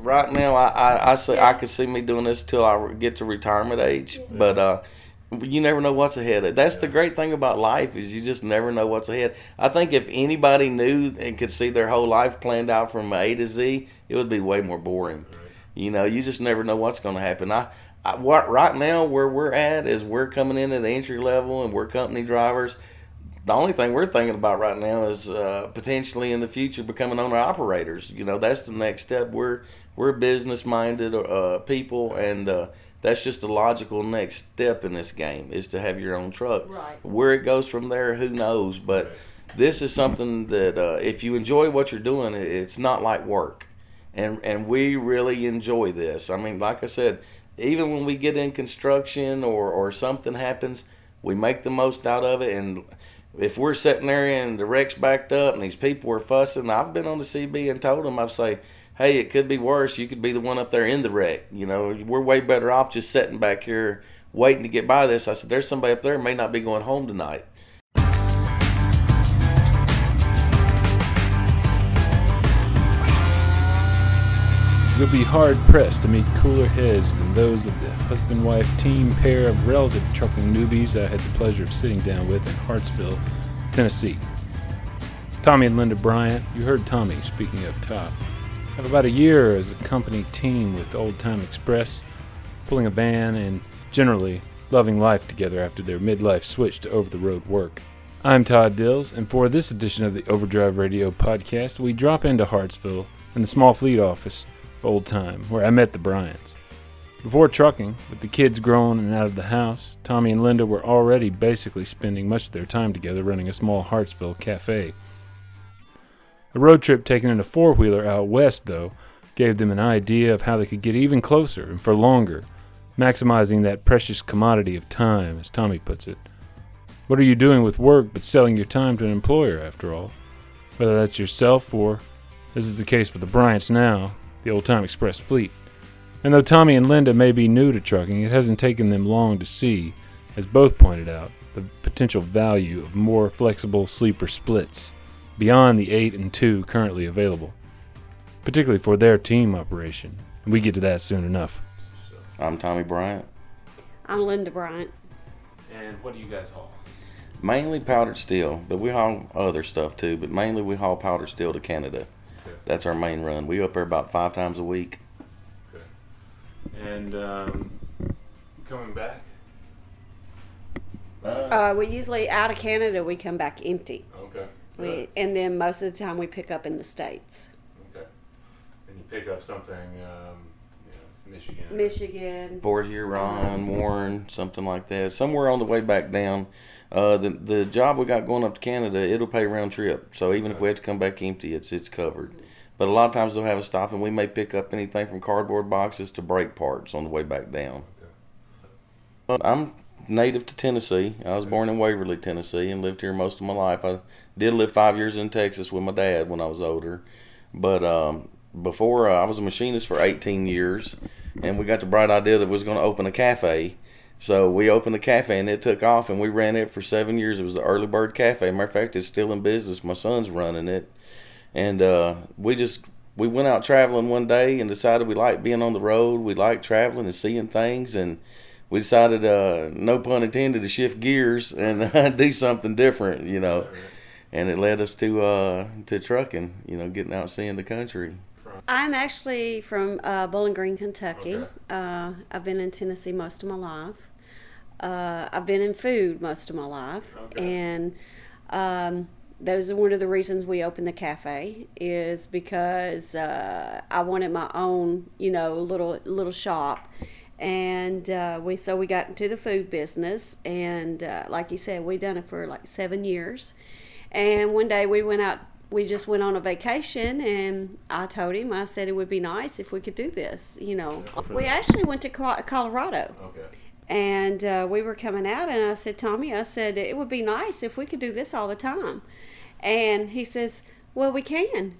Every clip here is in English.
right now, I I, I say I could see me doing this till I get to retirement age, but uh, you never know what's ahead. That's the great thing about life is you just never know what's ahead. I think if anybody knew and could see their whole life planned out from A to Z, it would be way more boring. You know, you just never know what's going to happen. I, I what right now where we're at is we're coming in at the entry level and we're company drivers. The only thing we're thinking about right now is uh, potentially in the future becoming owner operators. You know, that's the next step. We're we're business minded uh, people and. Uh, that's just a logical next step in this game is to have your own truck. Right. Where it goes from there, who knows? But this is something that uh, if you enjoy what you're doing, it's not like work, and and we really enjoy this. I mean, like I said, even when we get in construction or or something happens, we make the most out of it and. If we're sitting there and the wreck's backed up and these people are fussing, I've been on the CB and told them, I've say, hey, it could be worse. You could be the one up there in the wreck. You know, we're way better off just sitting back here waiting to get by this. I said, there's somebody up there may not be going home tonight. You'll be hard pressed to meet cooler heads than those of the husband wife team pair of relative trucking newbies I had the pleasure of sitting down with in Hartsville, Tennessee. Tommy and Linda Bryant, you heard Tommy speaking up top, have about a year as a company team with Old Time Express, pulling a van and generally loving life together after their midlife switch to over the road work. I'm Todd Dills, and for this edition of the Overdrive Radio podcast, we drop into Hartsville in the small fleet office of Old Time, where I met the Bryants. Before trucking, with the kids grown and out of the house, Tommy and Linda were already basically spending much of their time together running a small Hartsville cafe. A road trip taken in a four wheeler out west, though, gave them an idea of how they could get even closer and for longer, maximizing that precious commodity of time, as Tommy puts it. What are you doing with work but selling your time to an employer, after all? Whether that's yourself or, as is the case for the Bryants now, the old time express fleet. And though Tommy and Linda may be new to trucking, it hasn't taken them long to see, as both pointed out, the potential value of more flexible sleeper splits beyond the 8 and 2 currently available, particularly for their team operation. We get to that soon enough. I'm Tommy Bryant. I'm Linda Bryant. And what do you guys haul? Mainly powdered steel, but we haul other stuff too. But mainly we haul powdered steel to Canada. Okay. That's our main run. We up there about five times a week. And um, coming back? Uh, we usually out of Canada we come back empty. Okay. We and then most of the time we pick up in the states, Okay. And you pick up something, um, you know, Michigan. Michigan. Port Huron, Warren, something like that. Somewhere on the way back down. Uh, the the job we got going up to Canada, it'll pay round trip. So even if we have to come back empty, it's it's covered. But a lot of times they'll have a stop, and we may pick up anything from cardboard boxes to brake parts on the way back down. Well, I'm native to Tennessee. I was born in Waverly, Tennessee, and lived here most of my life. I did live five years in Texas with my dad when I was older, but um, before uh, I was a machinist for 18 years, and we got the bright idea that we was going to open a cafe. So we opened a cafe and it took off, and we ran it for seven years. It was the Early Bird Cafe. Matter of fact, it's still in business. My son's running it, and uh, we just we went out traveling one day and decided we liked being on the road. We liked traveling and seeing things, and we decided, uh, no pun intended, to shift gears and do something different, you know. And it led us to uh, to trucking, you know, getting out seeing the country. I'm actually from uh, Bowling Green, Kentucky. Okay. Uh, I've been in Tennessee most of my life. Uh, I've been in food most of my life, Okay. and um, that is one of the reasons we opened the cafe is because uh, I wanted my own, you know, little little shop, and uh, we so we got into the food business, and uh, like you said, we done it for like seven years, and one day we went out. We just went on a vacation, and I told him, I said it would be nice if we could do this. You know, we actually went to Colorado, Okay. and uh, we were coming out, and I said, Tommy, I said it would be nice if we could do this all the time. And he says, Well, we can.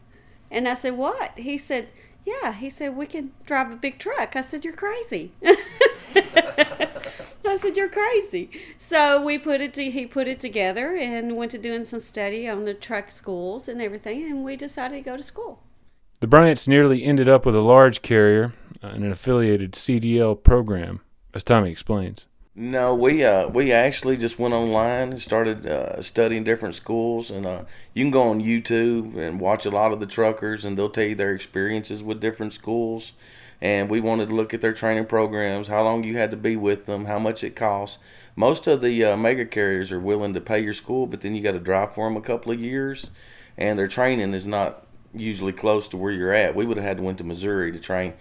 And I said, What? He said, Yeah. He said, We can drive a big truck. I said, You're crazy. I said, You're crazy. So we put it to, he put it together and went to doing some study on the truck schools and everything, and we decided to go to school. The Bryants nearly ended up with a large carrier uh, and an affiliated CDL program, as Tommy explains. No, we uh we actually just went online and started uh, studying different schools, and uh, you can go on YouTube and watch a lot of the truckers, and they'll tell you their experiences with different schools. And we wanted to look at their training programs, how long you had to be with them, how much it costs. Most of the uh, mega carriers are willing to pay your school, but then you got to drive for them a couple of years, and their training is not usually close to where you're at. We would have had to went to Missouri to train.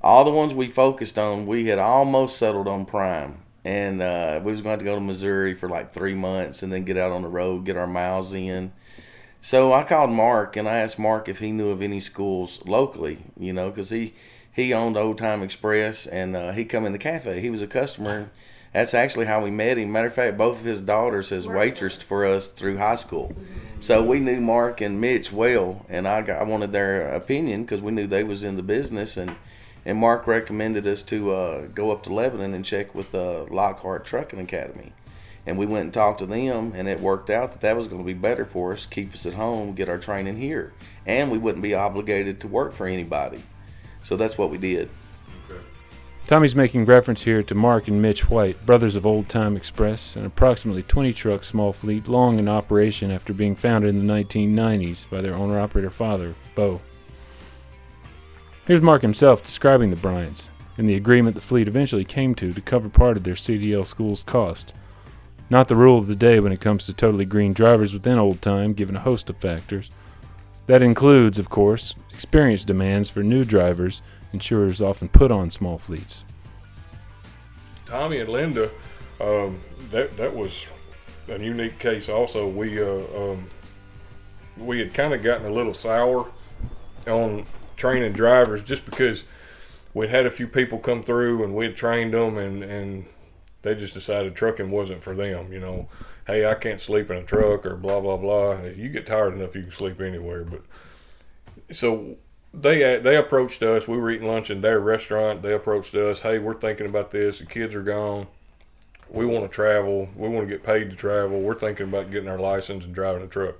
All the ones we focused on, we had almost settled on Prime and uh, we was going to go to Missouri for like three months and then get out on the road, get our miles in. So I called Mark and I asked Mark if he knew of any schools locally, you know, because he he owned Old Time Express and uh, he come in the cafe. He was a customer. That's actually how we met him. Matter of fact, both of his daughters has waitressed for us through high school, so we knew Mark and Mitch well, and I got I wanted their opinion because we knew they was in the business and and Mark recommended us to uh, go up to Lebanon and check with uh, Lockhart Trucking Academy. And we went and talked to them, and it worked out that that was going to be better for us, keep us at home, get our training here, and we wouldn't be obligated to work for anybody. So that's what we did. Tommy's making reference here to Mark and Mitch White, brothers of Old Time Express, an approximately 20 truck small fleet long in operation after being founded in the 1990s by their owner operator father, Bo. Here's Mark himself describing the Bryants and the agreement the fleet eventually came to to cover part of their CDL school's cost. Not the rule of the day when it comes to totally green drivers within old time, given a host of factors. That includes, of course, experience demands for new drivers insurers often put on small fleets. Tommy and Linda, um, that that was a unique case. Also, we uh, um, we had kind of gotten a little sour on training drivers just because we'd had a few people come through and we'd trained them and, and they just decided trucking wasn't for them. You know, hey, I can't sleep in a truck or blah blah blah. If you get tired enough, you can sleep anywhere. But so they they approached us. We were eating lunch in their restaurant. They approached us. Hey, we're thinking about this. The kids are gone. We want to travel. We want to get paid to travel. We're thinking about getting our license and driving a truck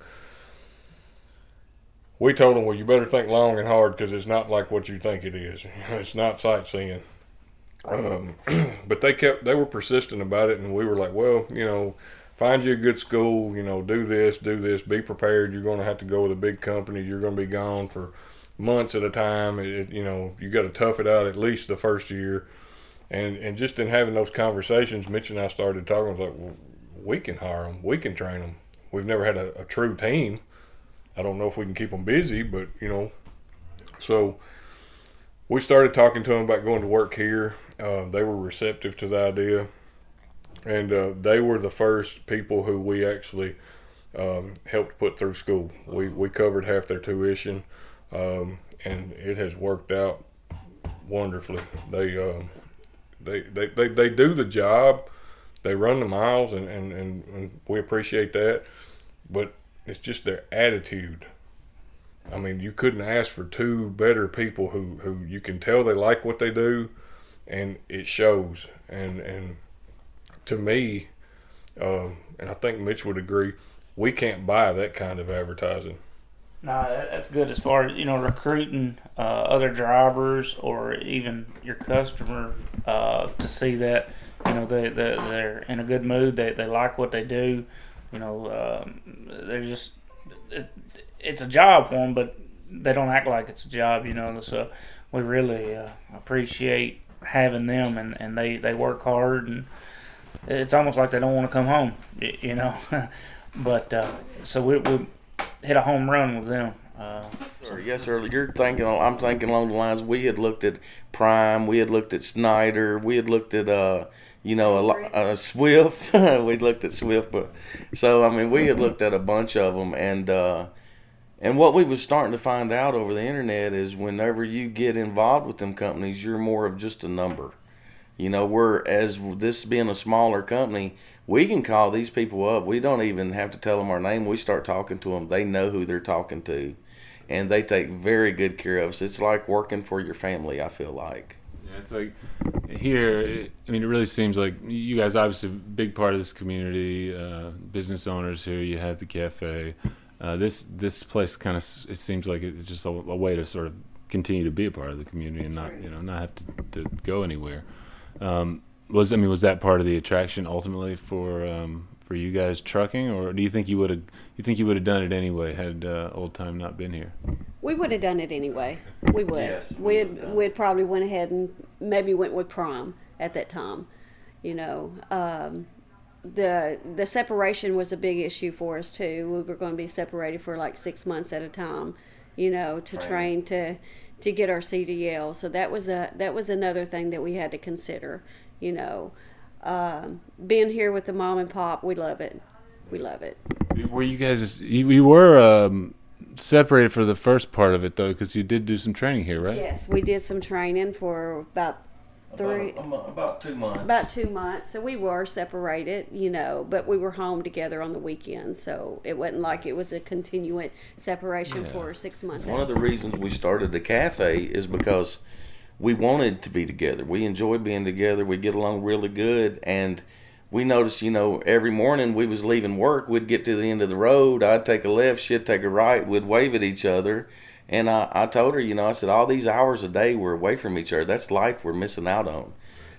we told them, well, you better think long and hard because it's not like what you think it is. It's not sightseeing. Um, but they kept, they were persistent about it, and we were like, well, you know, find you a good school, you know, do this, do this, be prepared. You're going to have to go with a big company. You're going to be gone for months at a time. It, you know, you got to tough it out at least the first year. And and just in having those conversations, Mitch and I started talking. I was like, well, we can hire them, we can train them. We've never had a, a true team I don't know if we can keep them busy, but you know, so we started talking to them about going to work here. Uh, they were receptive to the idea, and uh, they were the first people who we actually um, helped put through school. We we covered half their tuition, um, and it has worked out wonderfully. They, uh, they, they they they do the job. They run the miles, and, and, and, and we appreciate that. But it's just their attitude. I mean, you couldn't ask for two better people who, who you can tell they like what they do, and it shows. And and to me, uh, and I think Mitch would agree, we can't buy that kind of advertising. No, that's good as far as you know recruiting uh, other drivers or even your customer uh, to see that you know they, they they're in a good mood. They they like what they do. You know, um, they're just it, it's a job for them, but they don't act like it's a job. You know, so we really uh, appreciate having them, and, and they they work hard, and it's almost like they don't want to come home. You know, but uh, so we we hit a home run with them. Uh, so. Yes, sir. You're thinking. I'm thinking along the lines. We had looked at Prime. We had looked at Schneider. We had looked at uh, you know, a, a Swift. we looked at Swift, but so I mean, we had looked at a bunch of them, and uh, and what we was starting to find out over the internet is whenever you get involved with them companies, you're more of just a number. You know, we're as this being a smaller company, we can call these people up. We don't even have to tell them our name. We start talking to them. They know who they're talking to, and they take very good care of us. It's like working for your family. I feel like. Yeah, it's like here. I mean, it really seems like you guys obviously a big part of this community. Uh, business owners here. You have the cafe. Uh, this this place kind of it seems like it's just a, a way to sort of continue to be a part of the community and not you know not have to, to go anywhere. Um, was I mean was that part of the attraction ultimately for um, for you guys trucking, or do you think you would have you think you would have done it anyway had uh, old time not been here? We would have done it anyway. We would. Yes, we would've we'd done we'd probably went ahead and maybe went with Prime at that time. You know, um, the the separation was a big issue for us too. We were going to be separated for like six months at a time. You know, to train to to get our CDL. So that was a that was another thing that we had to consider. You know, um, being here with the mom and pop, we love it. We love it. Were you guys you, you were um, separated for the first part of it though because you did do some training here, right? Yes, we did some training for about three. About, about, about two months. about two months. So we were separated, you know, but we were home together on the weekends. So it wasn't like it was a continuant separation Yeah. for six months. One at of the time. reasons we started the cafe is because we wanted to be together. We enjoy being together. We get along really good, and we noticed, you know, every morning we was leaving work, we'd get to the end of the road. I'd take a left, she'd take a right. We'd wave at each other, and I, I told her, you know, I said all these hours a day we're away from each other. That's life we're missing out on.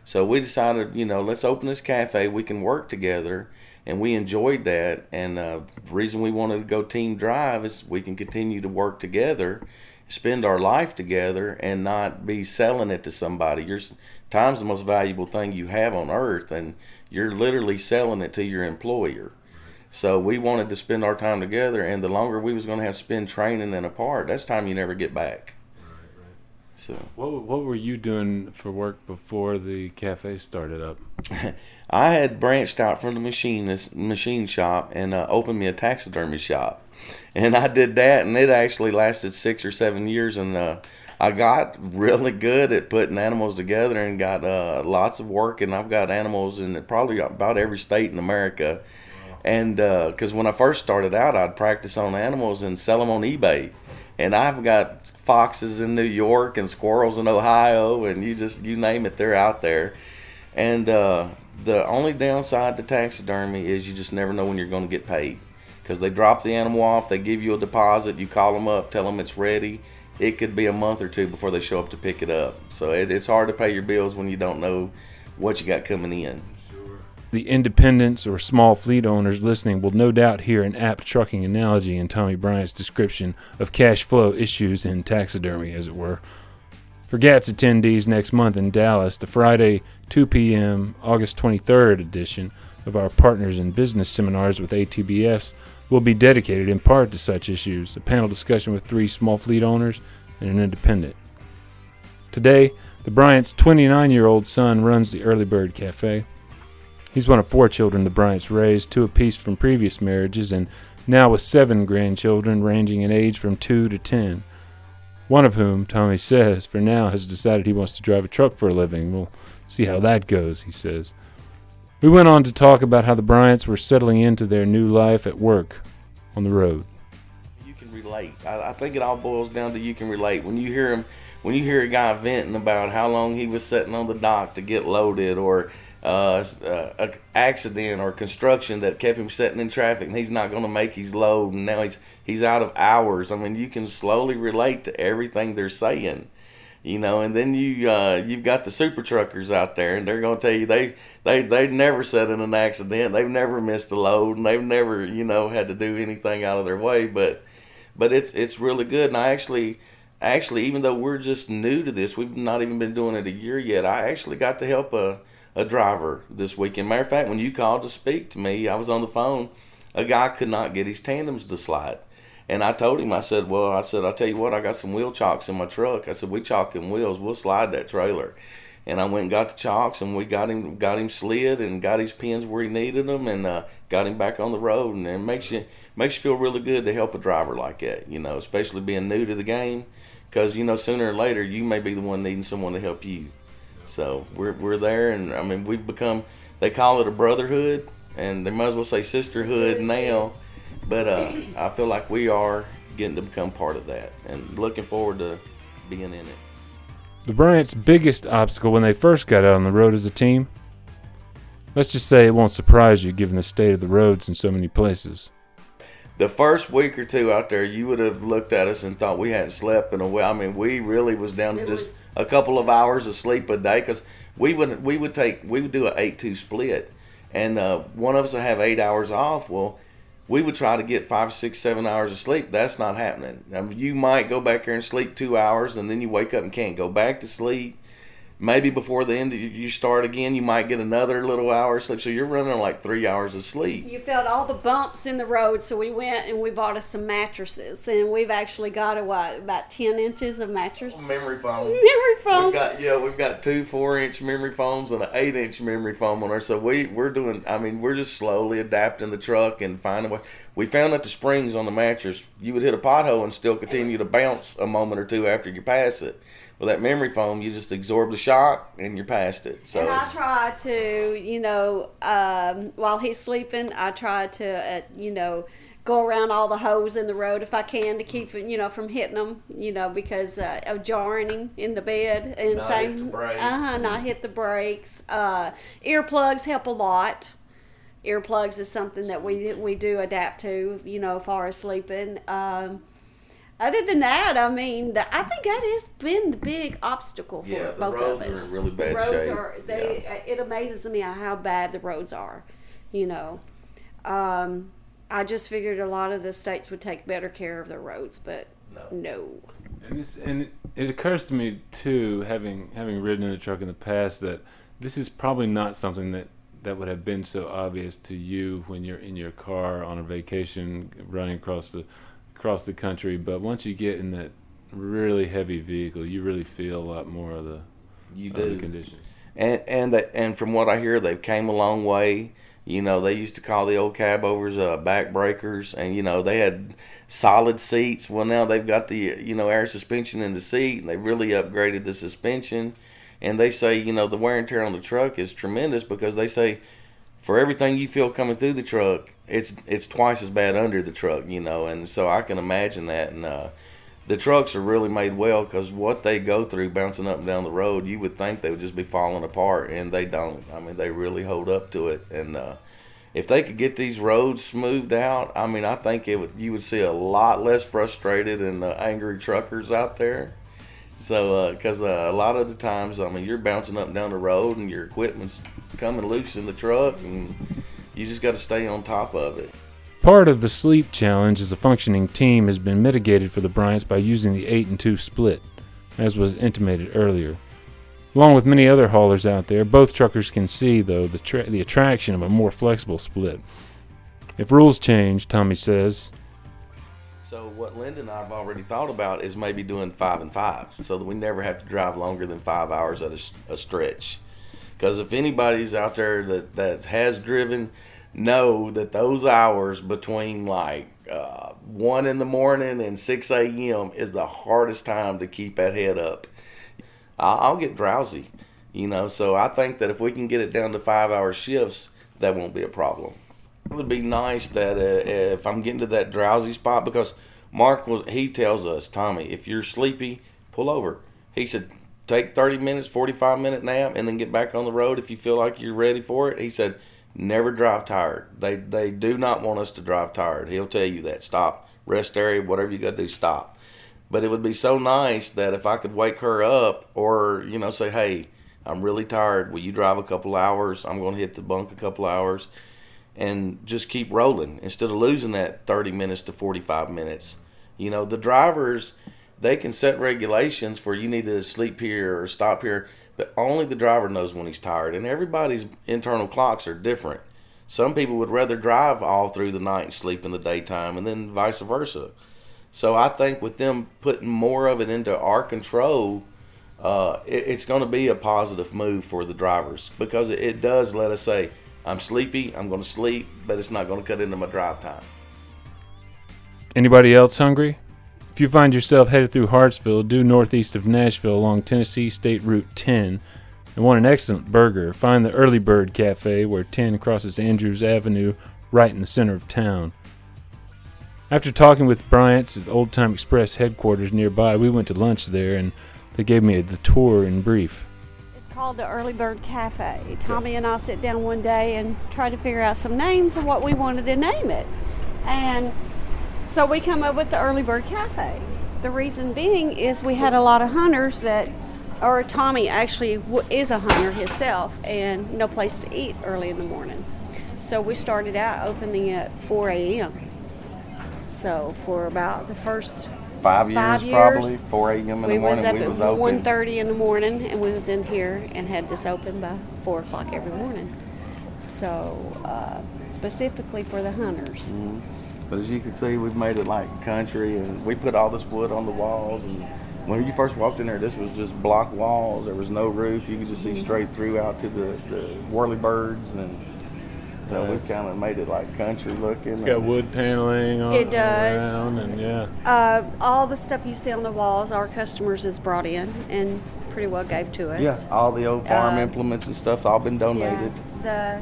So we decided, you know, let's open this cafe. We can work together, and we enjoyed that. And uh, the reason we wanted to go team drive is we can continue to work together, spend our life together, and not be selling it to somebody. Your time's the most valuable thing you have on earth, and you're literally selling it to your employer. So we wanted to spend our time together, and the longer we was going to have to spend training and apart, that's time you never get back. So. What what were you doing for work before the cafe started up? I had branched out from the machinist machine shop and uh, opened me a taxidermy shop, and I did that, and it actually lasted six or seven years, and uh, I got really good at putting animals together and got uh, lots of work, and I've got animals in probably about every state in America, and because when I first started out, I'd practice on animals and sell them on eBay, and I've got foxes in New York and squirrels in Ohio, and you just you name it, they're out there. And uh, the only downside to taxidermy is you just never know when you're going to get paid because they drop the animal off, they give you a deposit, you call them up, tell them it's ready. It could be a month or two before they show up to pick it up. So it, it's hard to pay your bills when you don't know what you got coming in. The independents or small fleet owners listening will no doubt hear an apt trucking analogy in Tommy Bryant's description of cash flow issues in taxidermy, as it were. For GATS attendees next month in Dallas, the Friday 2 p.m. August 23rd edition of our Partners in Business seminars with ATBS will be dedicated in part to such issues, a panel discussion with three small fleet owners and an independent. Today, the Bryant's 29 year old son runs the Early Bird Cafe. He's one of four children the Bryants raised, two apiece from previous marriages, and now with seven grandchildren ranging in age from two to ten. One of whom, Tommy says, for now has decided he wants to drive a truck for a living. We'll see how that goes, he says. We went on to talk about how the Bryants were settling into their new life at work on the road. You can relate. I, I think it all boils down to you can relate. When you hear him, when you hear a guy venting about how long he was sitting on the dock to get loaded, or uh, uh, accident or construction that kept him sitting in traffic, and he's not going to make his load, and now he's he's out of hours. I mean, you can slowly relate to everything they're saying, you know. And then you uh, you've got the super truckers out there, and they're going to tell you they they they've never sat in an accident, they've never missed a load, and they've never you know had to do anything out of their way, but but it's it's really good. And I actually, actually, even though we're just new to this, we've not even been doing it a year yet. I actually got to help a a driver this weekend. Matter of fact, when you called to speak to me, I was on the phone. A guy could not get his tandems to slide. And I told him, I said, well, I said, I'll tell you what, I got some wheel chocks in my truck. I said, we chocking wheels, we'll slide that trailer. And I went and got the chocks, and we got him, got him slid, and got his pins where he needed them, and uh, got him back on the road. And it makes you makes you feel really good to help a driver like that, you know, especially being new to the game, because you know sooner or later you may be the one needing someone to help you. So we're we're there, and I mean we've become. They call it a brotherhood, and they might as well say sisterhood now. But uh, I feel like we are getting to become part of that, and looking forward to being in it. The Bryants' biggest obstacle when they first got out on the road as a team? Let's just say it won't surprise you given the state of the roads in so many places. the first week or two out there, you would have looked at us and thought we hadn't slept in a while. I mean, we really was down to It just was- a couple of hours of sleep a day because we would we would take we would do an eight two split, and uh, one of us would have eight hours off. Well, we would try to get five, six, seven hours of sleep. That's not happening. You might go back there and sleep two hours, and then you wake up and can't go back to sleep. Maybe before the end, you start again. You might get another little hour of sleep. So you're running like three hours of sleep. You felt all the bumps in the road, so we went and we bought us some mattresses, and we've actually got a what about ten inches of mattress oh, Memory foam. memory foam. We've got yeah, we've got two four inch memory foams and an eight inch memory foam on there. So we we're doing. I mean, we're just slowly adapting the truck and finding what we found that the springs on the mattress. You would hit a pothole and still continue to bounce a moment or two after you pass it. With that memory foam, you just absorb the shock and you're past it. So and I try to, you know, um, while he's sleeping, I try to, uh, you know, go around all the holes in the road if I can to keep it, you know, from hitting them, you know, because uh, of jarring him in the bed and Not same, hit the brakes uh huh, not hit the brakes. Uh, earplugs help a lot. Earplugs is something that we we do adapt to, you know, as far as sleeping. Um, other than that, I mean, the, I think that has been the big obstacle for Yeah, the both roads of us. are in really bad roads shape. Are, they, uh, It amazes me how bad the roads are. You know, um, I just figured a lot of the states would take better care of their roads, but No. no. And, it's, and it, it occurs to me too, having having ridden in a truck in the past, that this is probably not something that that would have been so obvious to you when you're in your car on a vacation running across the across the country. But once you get in that really heavy vehicle, you really feel a lot more of the, you of the conditions. and and that and from what I hear, they've came a long way. You know, they used to call the old cab overs uh, back breakers, and you know they had solid seats. Well, now they've got the you know air suspension in the seat, and they really upgraded the suspension. And they say you know the wear and tear on the truck is tremendous because they say for everything you feel coming through the truck, it's it's twice as bad under the truck. You know, and so I can imagine that. And uh, the trucks are really made well because what they go through bouncing up and down the road, you would think they would just be falling apart, and they don't. I mean, they really hold up to it. And uh, if they could get these roads smoothed out, I mean, I think it would. You would see a lot less frustrated and uh, angry truckers out there. So, because uh, a lot of the times, I mean, you're bouncing up and down the road, and your equipment's coming loose in the truck, and you just got to stay on top of it. Part of the sleep challenge as a functioning team has been mitigated for the Bryants by using the 8 and 2 split, as was intimated earlier. Along with many other haulers out there, both truckers can see, though, the, tra- the attraction of a more flexible split. If rules change, Tommy says, So what Linda and I have already thought about is maybe doing five and five, so that we never have to drive longer than five hours at a stretch. Because if anybody's out there that, that has driven, know that those hours between like uh, one in the morning and six a.m. is the hardest time to keep that head up. I'll, I'll get drowsy, you know. So I think that if we can get it down to five-hour shifts, that won't be a problem. It would be nice that uh, if I'm getting to that drowsy spot because Mark was he tells us Tommy if you're sleepy pull over. He said take 30 minutes, 45 minute nap, and then get back on the road if you feel like you're ready for it. He said never drive tired. They they do not want us to drive tired. He'll tell you that stop, rest area, whatever you got to do, stop. But it would be so nice that if I could wake her up or you know say hey. I'm really tired. Will you drive a couple hours? I'm going to hit the bunk a couple hours and just keep rolling instead of losing that 30 minutes to 45 minutes. You know, the drivers, they can set regulations for you need to sleep here or stop here, but only the driver knows when he's tired. And everybody's internal clocks are different. Some people would rather drive all through the night and sleep in the daytime, and then vice versa. So I think with them putting more of it into our control, uh, it, it's going to be a positive move for the drivers because it, it does let us say, I'm sleepy, I'm going to sleep, but it's not going to cut into my drive time. Anybody else hungry? If you find yourself headed through Hartsville, due northeast of Nashville along Tennessee State Route 10, and want an excellent burger, find the Early Bird Cafe where 10 crosses Andrews Avenue right in the center of town. After talking with Bryant's at Old Time Express headquarters nearby, we went to lunch there and they gave me the tour in brief. It's called the Early Bird Cafe. Tommy and I sit down one day and try to figure out some names of what we wanted to name it. And So we come up with the Early Bird Cafe. The reason being is we had a lot of hunters that, or Tommy actually is a hunter himself, and no place to eat early in the morning. So we started out opening at 4 a.m. So for about the first Five years, Five years. probably. 4 a.m. in we the was morning. up we at was open. 1.30 in the morning, and we was in here and had this open by 4 o'clock every morning. So uh, specifically for the hunters. But as you can see, we've made it like country, and we put all this wood on the walls. And when you first walked in there, this was just block walls. There was no roof. You could just Mm-hmm. see straight through out to the, the whirly birds, and so Nice. we've kind of made it like country looking. It's got wood paneling on It does. around, and yeah. Uh, all the stuff you see on the walls, our customers has brought in and pretty well gave to us. Yeah, all the old farm Uh, implements and stuff all been donated. Yeah, the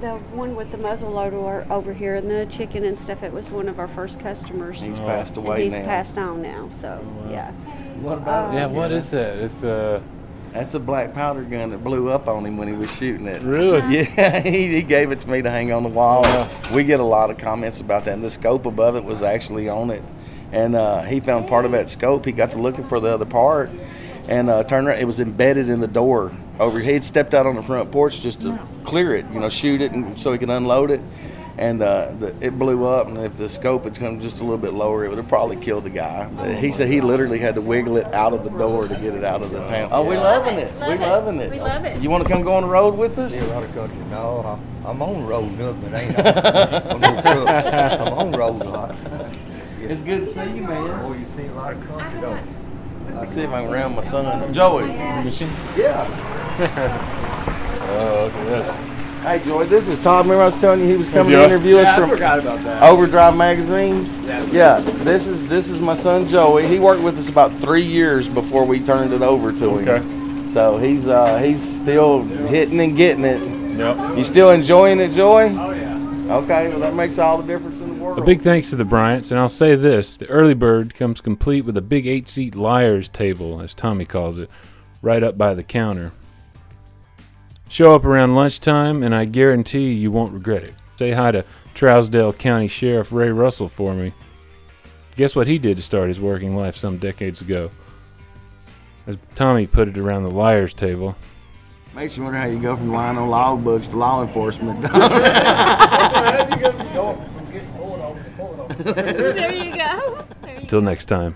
the one with the muzzle loader over here and the chicken and stuff. It was one of our first customers. He's Oh. passed and away he's now. passed on now. So wow. yeah. What about Yeah, what is that? It's uh, That's a black powder gun that blew up on him when he was shooting it. really. Yeah, he, he gave it to me to hang on the wall. We get a lot of comments about that. And the scope above it was actually on it. And uh, he found part of that scope. He got to looking for the other part and uh, turned around. It was embedded in the door over. Here. He had stepped out on the front porch just to clear it, you know, shoot it and so he could unload it. And uh, the, it blew up. And if the scope had come just a little bit lower, it would have probably killed the guy. But he said he literally had to wiggle it out of the door to get it out of the panel. Oh, we loving it. Love We it. loving it. We love it. You want to come go on the road with us? See a lot of country. No, I- I'm on the road, nothing, but ain't I'm no. I'm on the road a lot. It's good to see you, man. Oh, you see a lot of country, don't you? Let's see if I can round my son. Joey. Machine. Yeah. Oh, look at this. Hey, Joey, this is Todd. Remember I was telling you he was coming to interview us from about that. Overdrive Magazine? Yeah. This is this is my son Joey. He worked with us about three years before we turned it over to him. Okay. So he's uh, he's still hitting and getting it. Yep. You still enjoying it, Joy? Oh yeah. Okay, well that makes all the difference in the world. A big thanks to the Bryants, and I'll say this: the early bird comes complete with a big eight-seat liar's table, as Tommy calls it, right up by the counter. Show up around lunchtime, and I guarantee you won't regret it. Say hi to Trousdale County Sheriff Ray Russell for me. Guess what he did to start his working life some decades ago? As Tommy put it around the liar's table, Makes you wonder how you go from lying on log books to law enforcement. there you go. There you till next time.